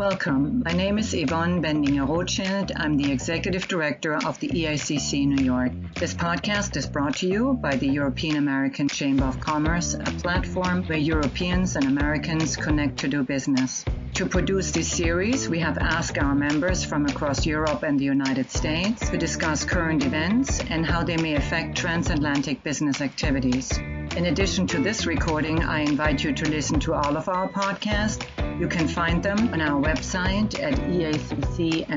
Welcome. My name is Yvonne Bendinger Rothschild. I'm the Executive Director of the EACC New York. This podcast is brought to you by the European American Chamber of Commerce, a platform where Europeans and Americans connect to do business. To produce this series, we have asked our members from across Europe and the United States to discuss current events and how they may affect transatlantic business activities. In addition to this recording, I invite you to listen to all of our podcasts. You can find them on our website at eaccny.com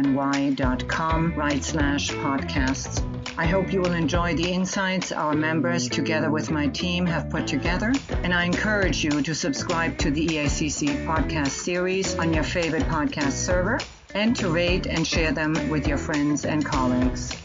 right slash podcasts. I hope you will enjoy the insights our members, together with my team, have put together, and I encourage you to subscribe to the EACC podcast series on your favorite podcast server and to rate and share them with your friends and colleagues.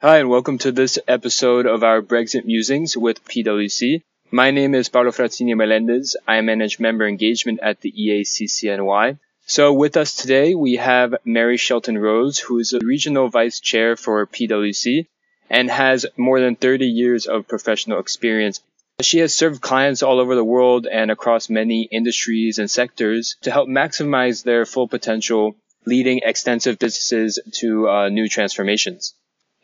Hi, and welcome to this episode of our Brexit Musings with PwC. My name is Paulo Frazzini Melendez. I manage member engagement at the EACCNY. So with us today, we have Mary Shelton Rose, who is a regional vice chair for PwC and has more than 30 years of professional experience. She has served clients all over the world and across many industries and sectors to help maximize their full potential, leading extensive businesses to uh, new transformations.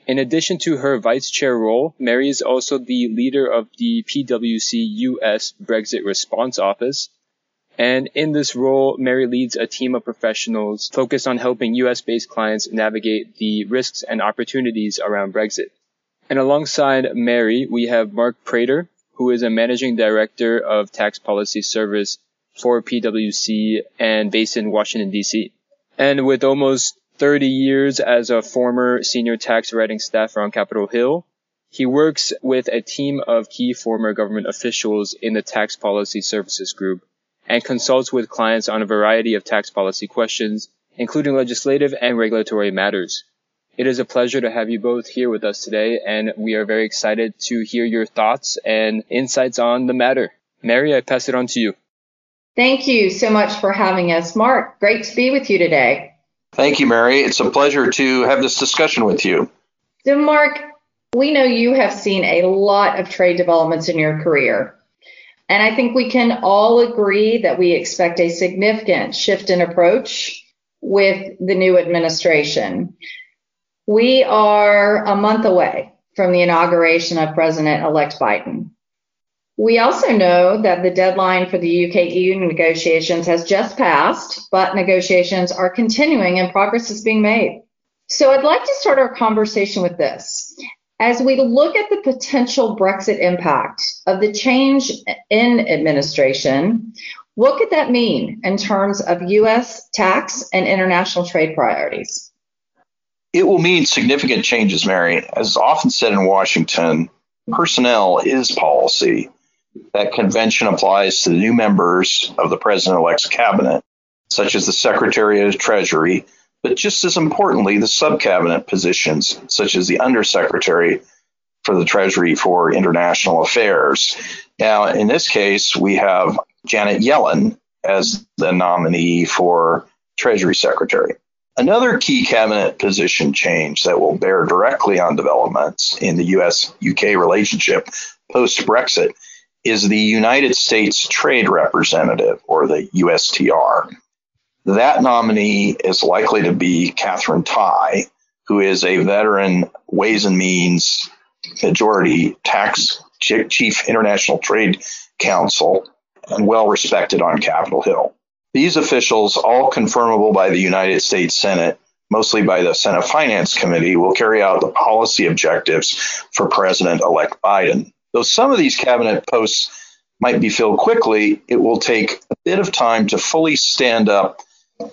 In addition to her vice chair role, Mary is also the leader of the PwC US Brexit Response Office. And in this role, Mary leads a team of professionals focused on helping US based clients navigate the risks and opportunities around Brexit. And alongside Mary, we have Mark Prater, who is a managing director of tax policy service for PwC and based in Washington, D.C. And with almost 30 years as a former senior tax writing staffer on Capitol Hill. He works with a team of key former government officials in the Tax Policy Services Group and consults with clients on a variety of tax policy questions, including legislative and regulatory matters. It is a pleasure to have you both here with us today, and we are very excited to hear your thoughts and insights on the matter. Mary, I pass it on to you. Thank you so much for having us. Mark, great to be with you today. Thank you, Mary. It's a pleasure to have this discussion with you. So, Mark, we know you have seen a lot of trade developments in your career. And I think we can all agree that we expect a significant shift in approach with the new administration. We are a month away from the inauguration of President elect Biden. We also know that the deadline for the UK EU negotiations has just passed, but negotiations are continuing and progress is being made. So I'd like to start our conversation with this. As we look at the potential Brexit impact of the change in administration, what could that mean in terms of US tax and international trade priorities? It will mean significant changes, Mary. As often said in Washington, personnel is policy. That convention applies to the new members of the president elect's cabinet, such as the Secretary of Treasury, but just as importantly, the subcabinet positions, such as the Undersecretary for the Treasury for International Affairs. Now, in this case, we have Janet Yellen as the nominee for Treasury Secretary. Another key cabinet position change that will bear directly on developments in the US UK relationship post Brexit is the United States Trade Representative, or the USTR. That nominee is likely to be Katherine Tai, who is a veteran Ways and Means Majority Tax Chief International Trade Counsel and well respected on Capitol Hill. These officials, all confirmable by the United States Senate, mostly by the Senate Finance Committee, will carry out the policy objectives for President elect Biden. Though some of these cabinet posts might be filled quickly, it will take a bit of time to fully stand up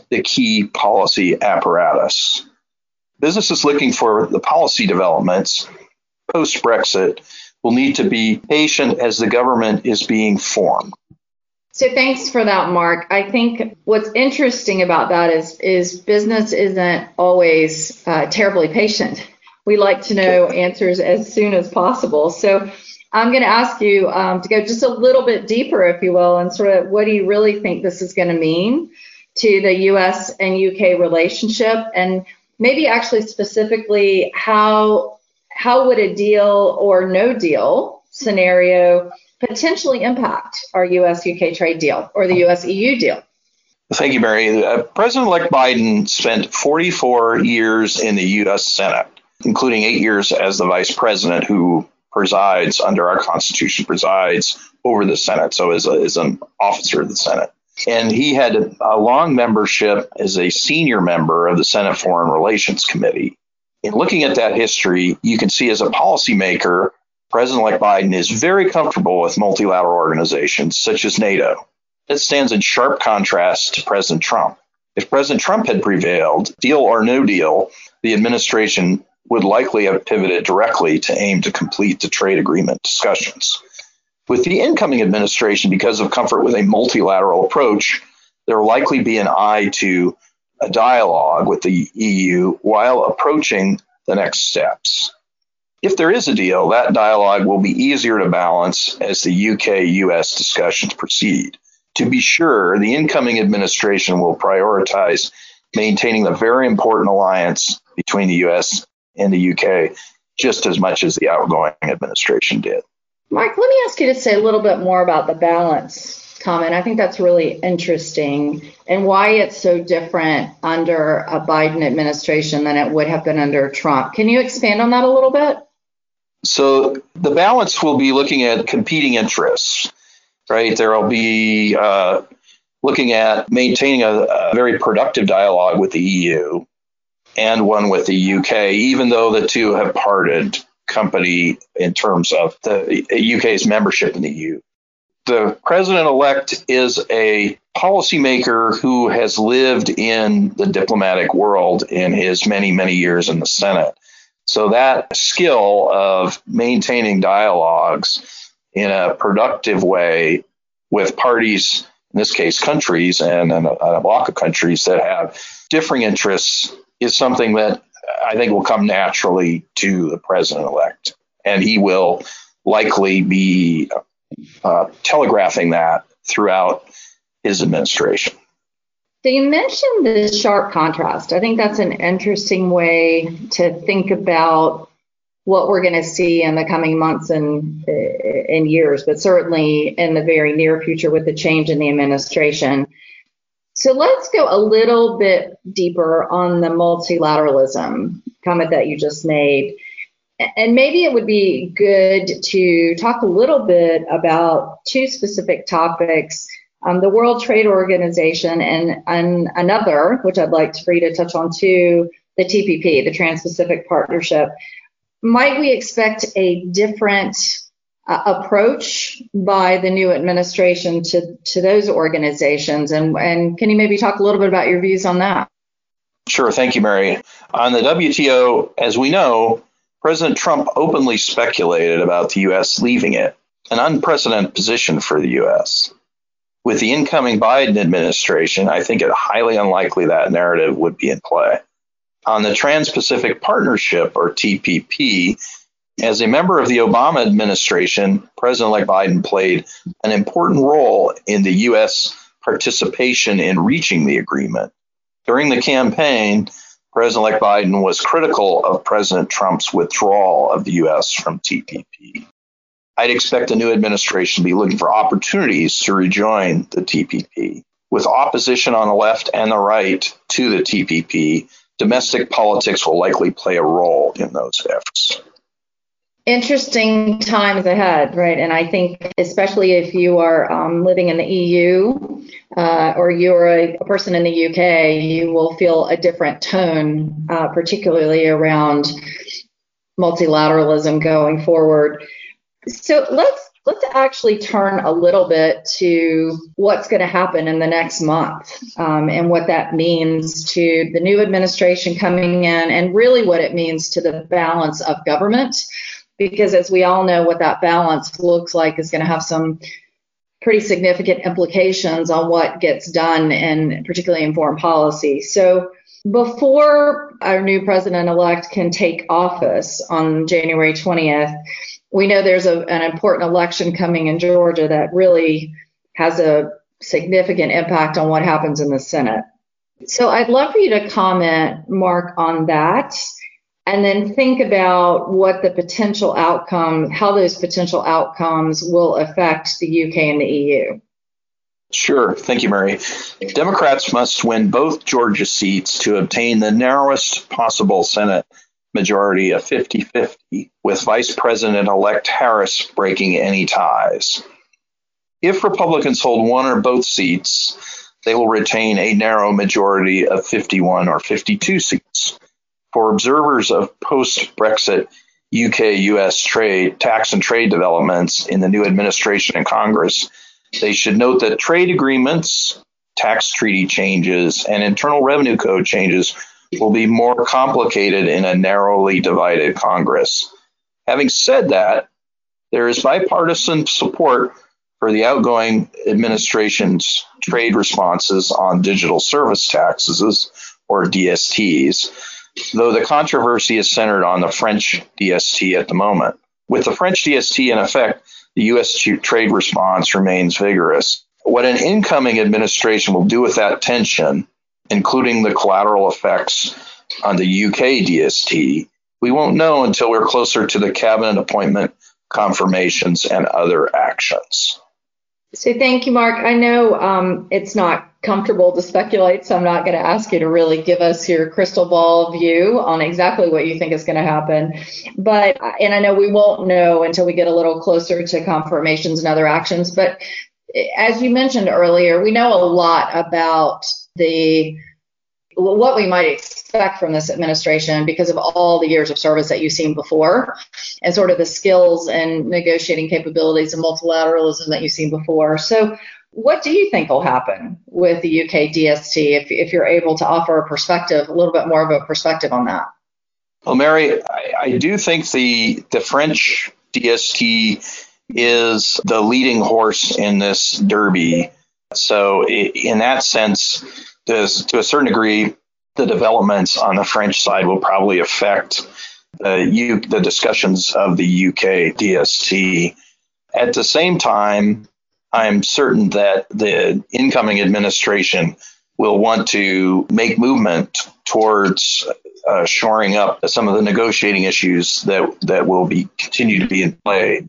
the key policy apparatus. Businesses looking for the policy developments post Brexit will need to be patient as the government is being formed. So thanks for that, Mark. I think what's interesting about that is is business isn't always uh, terribly patient. We like to know answers as soon as possible. So I'm going to ask you um, to go just a little bit deeper, if you will, and sort of what do you really think this is going to mean to the U.S. and U.K. relationship, and maybe actually specifically how how would a deal or no deal scenario potentially impact our U.S. UK trade deal or the U.S. EU deal? Thank you, Mary. Uh, President elect Biden spent 44 years in the U.S. Senate, including eight years as the vice president who presides under our Constitution, presides over the Senate, so is, a, an officer of the Senate. And he had a long membership as a senior member of the Senate Foreign Relations Committee. In looking at that history, you can see as a policymaker, President elect Biden is very comfortable with multilateral organizations such as NATO. That stands in sharp contrast to President Trump. If President Trump had prevailed, deal or no deal, the administration would likely have pivoted directly to aim to complete the trade agreement discussions. With the incoming administration, because of comfort with a multilateral approach, there will likely be an eye to a dialogue with the EU while approaching the next steps. If there is a deal, that dialogue will be easier to balance as the UK US discussions proceed. To be sure, the incoming administration will prioritize maintaining the very important alliance between the US and the UK just as much as the outgoing administration did. Mark, let me ask you to say a little bit more about the balance comment. I think that's really interesting and why it's so different under a Biden administration than it would have been under Trump. Can you expand on that a little bit? So, the balance will be looking at competing interests, right? There will be uh, looking at maintaining a, a very productive dialogue with the EU and one with the UK, even though the two have parted company in terms of the UK's membership in the EU. The president elect is a policymaker who has lived in the diplomatic world in his many, many years in the Senate. So that skill of maintaining dialogues in a productive way with parties, in this case, countries and, a, a block of countries that have differing interests is something that I think will come naturally to the president elect. And he will likely be uh, telegraphing that throughout his administration. So you mentioned the sharp contrast. I think that's an interesting way to think about what we're going to see in the coming months and in years, but certainly in the very near future with the change in the administration. So let's go a little bit deeper on the multilateralism comment that you just made. And maybe it would be good to talk a little bit about two specific topics um, the World Trade Organization and, and another, which I'd like for you to touch on too, the TPP, the Trans Pacific Partnership. Might we expect a different uh, approach by the new administration to, to those organizations. And, and can you maybe talk a little bit about your views on that? Sure. Thank you, Mary. On the WTO, as we know, President Trump openly speculated about the U.S. leaving it, an unprecedented position for the U.S. With the incoming Biden administration, I think it highly unlikely that narrative would be in play. On the Trans Pacific Partnership, or TPP, as a member of the Obama administration, President elect Biden played an important role in the U.S. participation in reaching the agreement. During the campaign, President elect Biden was critical of President Trump's withdrawal of the U.S. from TPP. I'd expect the new administration to be looking for opportunities to rejoin the TPP. With opposition on the left and the right to the TPP, domestic politics will likely play a role in those efforts interesting times ahead, right? And I think, especially if you are um, living in the EU uh, or you're a, a, person in the UK, you will feel a different tone, uh, particularly around multilateralism going forward. So let's let's actually turn a little bit to what's going to happen in the next month um, and what that means to the new administration coming in and really what it means to the balance of government because as we all know, what that balance looks like is going to have some pretty significant implications on what gets done, and particularly in foreign policy. So before our new president elect can take office on January 20th, we know there's a, an important election coming in Georgia that really has a significant impact on what happens in the Senate. So I'd love for you to comment, Mark, on that and then think about what the potential outcome, how those potential outcomes will affect the UK and the EU. Sure. Thank you, Mary. Democrats must win both Georgia seats to obtain the narrowest possible Senate majority of 50 50, with Vice President elect Harris breaking any ties. If Republicans hold one or both seats, they will retain a narrow majority of 51 or 52 seats. For observers of post Brexit UK US trade, tax and trade developments in the new administration and Congress, they should note that trade agreements, tax treaty changes, and internal revenue code changes will be more complicated in a narrowly divided Congress. Having said that, there is bipartisan support for the outgoing administration's trade responses on digital service taxes, or DSTs, though the controversy is centered on the French DST at the moment. With the French DST in effect, the U.S. trade response remains vigorous. What an incoming administration will do with that tension, including the collateral effects on the UK DST, we won't know until we're closer to the cabinet appointment confirmations and other actions. So thank you, Mark. I know um, it's not comfortable to speculate, so I'm not going to ask you to really give us your crystal ball view on exactly what you think is going to happen. But, and I know we won't know until we get a little closer to confirmations and other actions. But as you mentioned earlier, we know a lot about the what we might expect from this administration because of all the years of service that you've seen before and sort of the skills and negotiating capabilities and multilateralism that you've seen before. So, what do you think will happen with the UK DST if, if you're able to offer a perspective, a little bit more of a perspective on that? Well, Mary, I, I do think the, the French DST is the leading horse in this derby. So, in that sense, to, to a certain degree, the developments on the French side will probably affect the, U, the discussions of the UK DST. At the same time, I'm certain that the incoming administration will want to make movement towards uh, shoring up some of the negotiating issues that that will be continue to be in play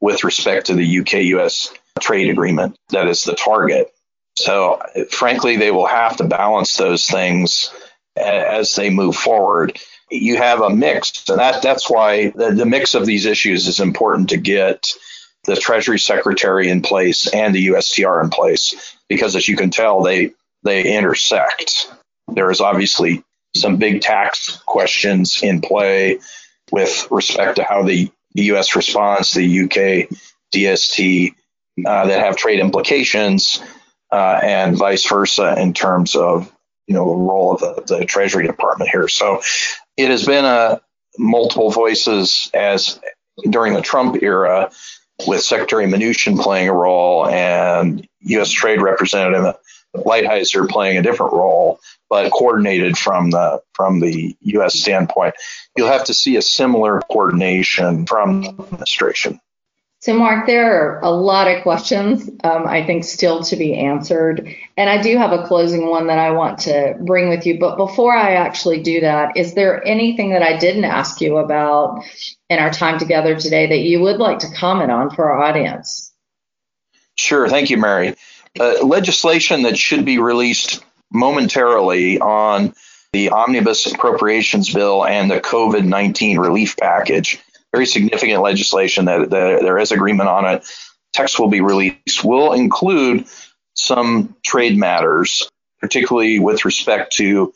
with respect to the UK-US trade agreement that is the target. So, frankly, they will have to balance those things as they move forward. You have a mix, and that, that's why the, the mix of these issues is important to get the Treasury Secretary in place and the USTR in place, because as you can tell, they they intersect. There is obviously some big tax questions in play with respect to how the, U.S. responds to the UK DST uh, that have trade implications uh, and vice versa in terms of you know the role of the, the Treasury Department here. So it has been a multiple voices as during the Trump era, with Secretary Mnuchin playing a role and U.S. Trade Representative Lighthizer playing a different role, but coordinated from the from the U.S. standpoint. You'll have to see a similar coordination from the administration. So, Mark, there are a lot of questions um, I think still to be answered. And I do have a closing one that I want to bring with you. But before I actually do that, is there anything that I didn't ask you about in our time together today that you would like to comment on for our audience? Sure. Thank you, Mary. Uh, legislation that should be released momentarily on the omnibus appropriations bill and the COVID 19 relief package very significant legislation that, that there is agreement on it. Text will be released. Will include some trade matters, particularly with respect to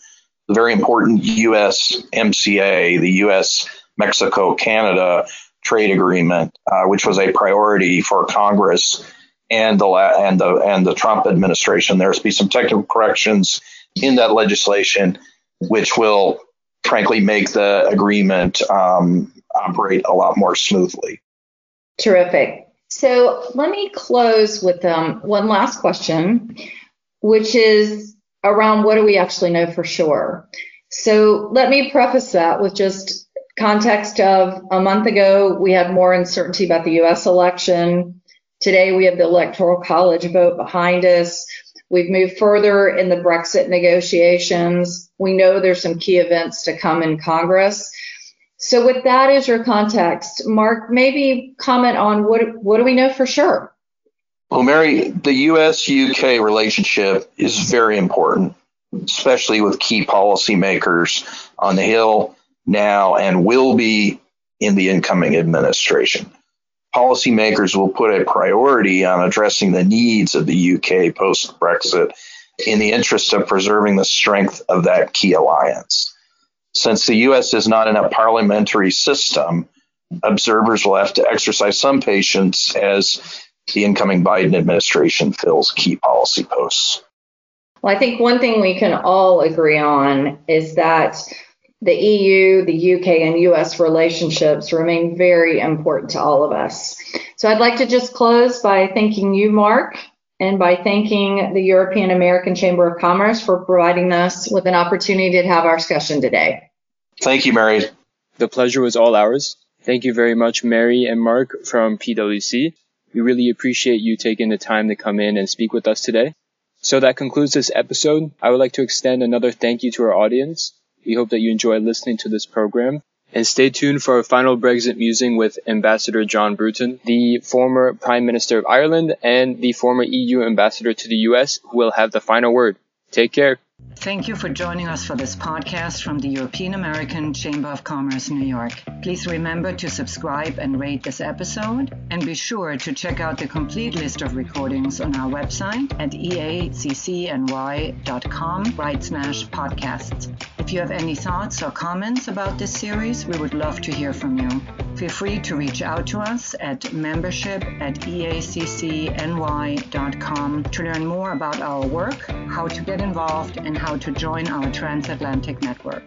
the very important U.S. MCA, the U.S. Mexico Canada trade agreement, uh, which was a priority for Congress and the and the and the Trump administration. There's be some technical corrections in that legislation, which will frankly make the agreement um, operate a lot more smoothly. Terrific. So let me close with um, one last question, which is around what do we actually know for sure? So let me preface that with just context of a month ago, we had more uncertainty about the US election. Today, we have the Electoral College vote behind us. We've moved further in the Brexit negotiations. We know there's some key events to come in Congress. So with that as your context, Mark, maybe comment on what what do we know for sure? Well, Mary, the U.S. UK relationship is very important, especially with key policymakers on the Hill now and will be in the incoming administration. Policymakers will put a priority on addressing the needs of the UK post Brexit in the interest of preserving the strength of that key alliance. Since the U.S. is not in a parliamentary system, observers will have to exercise some patience as the incoming Biden administration fills key policy posts. Well, I think one thing we can all agree on is that the EU, the UK, and US relationships remain very important to all of us. So I'd like to just close by thanking you, Mark, and by thanking the European American Chamber of Commerce for providing us with an opportunity to have our discussion today. Thank you, Mary. The pleasure was all ours. Thank you very much, Mary and Mark from PwC. We really appreciate you taking the time to come in and speak with us today. So that concludes this episode. I would like to extend another thank you to our audience. We hope that you enjoy listening to this program. And stay tuned for our final Brexit musing with Ambassador John Bruton, the former Prime Minister of Ireland and the former EU Ambassador to the US, who will have the final word. Take care. Thank you for joining us for this podcast from the European American Chamber of Commerce, New York. Please remember to subscribe and rate this episode, and be sure to check out the complete list of recordings on our website at eaccny.com right slash podcasts. If you have any thoughts or comments about this series, we would love to hear from you. Feel free to reach out to us at membership at eaccny.com to learn more about our work, how to get involved, and how to join our transatlantic network.